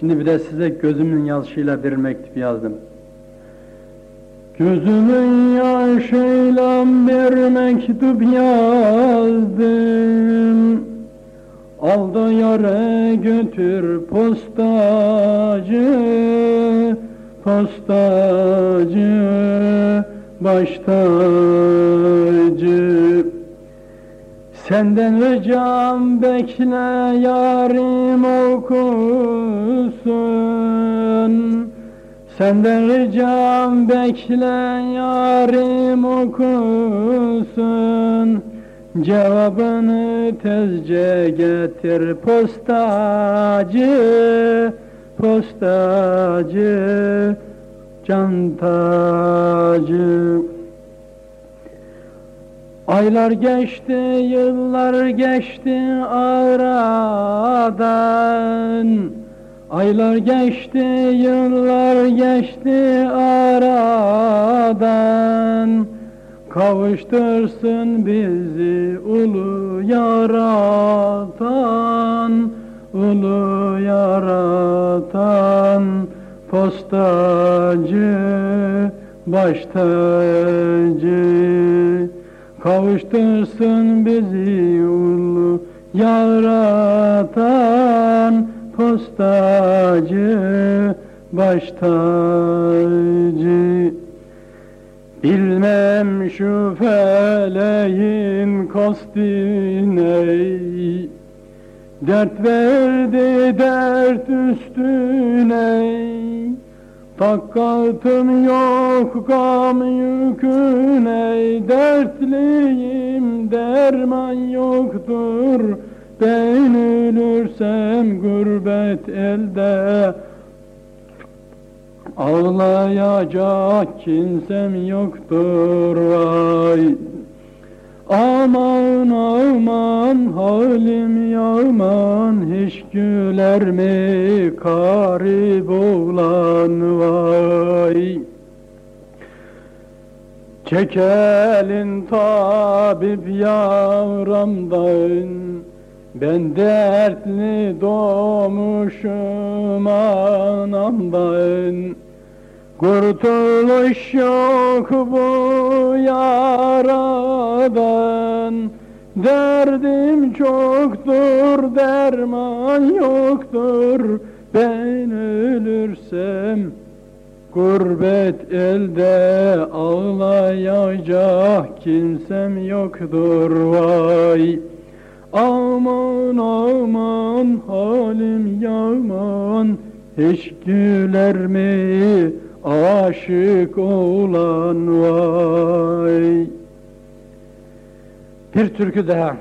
Şimdi bir de size gözümün yaşıyla bir mektup yazdım. Gözümün yaşıyla bir mektup yazdım. Al da götür postacı, postacı, baş tacı. Senden ricam bekle yarim okusun. Senden ricam bekle yarim okusun. Cevabını tezce getir postacı, postacı, cantacı. Aylar geçti, yıllar geçti aradan. Aylar geçti, yıllar geçti aradan. Kavuştursun bizi ulu yaratan, ulu yaratan, postacı, baş tacı. Kavuştursun bizi ulu yaratan, postacı, baş tacı. Bilmem şu feleğin kastine Dert verdi dert üstüne Takatım yok gam yüküne Dertliyim derman yoktur Ben ölürsem gurbet elde. Ağlayacak kimsem yoktur vay. Aman aman halim yaman Hiç güler mi? Karib oğlan vay. Çekelin tabip yavramdan ben dertli doğmuşum anamdan Kurtuluş yok bu yaradan. Derdim çoktur derman yoktur. Ben ölürsem Gurbet elde ağlayacak kimsem yoktur vay Aman aman halim yaman. Hiç güler mi? Aşık olan vay. Bir türkü daha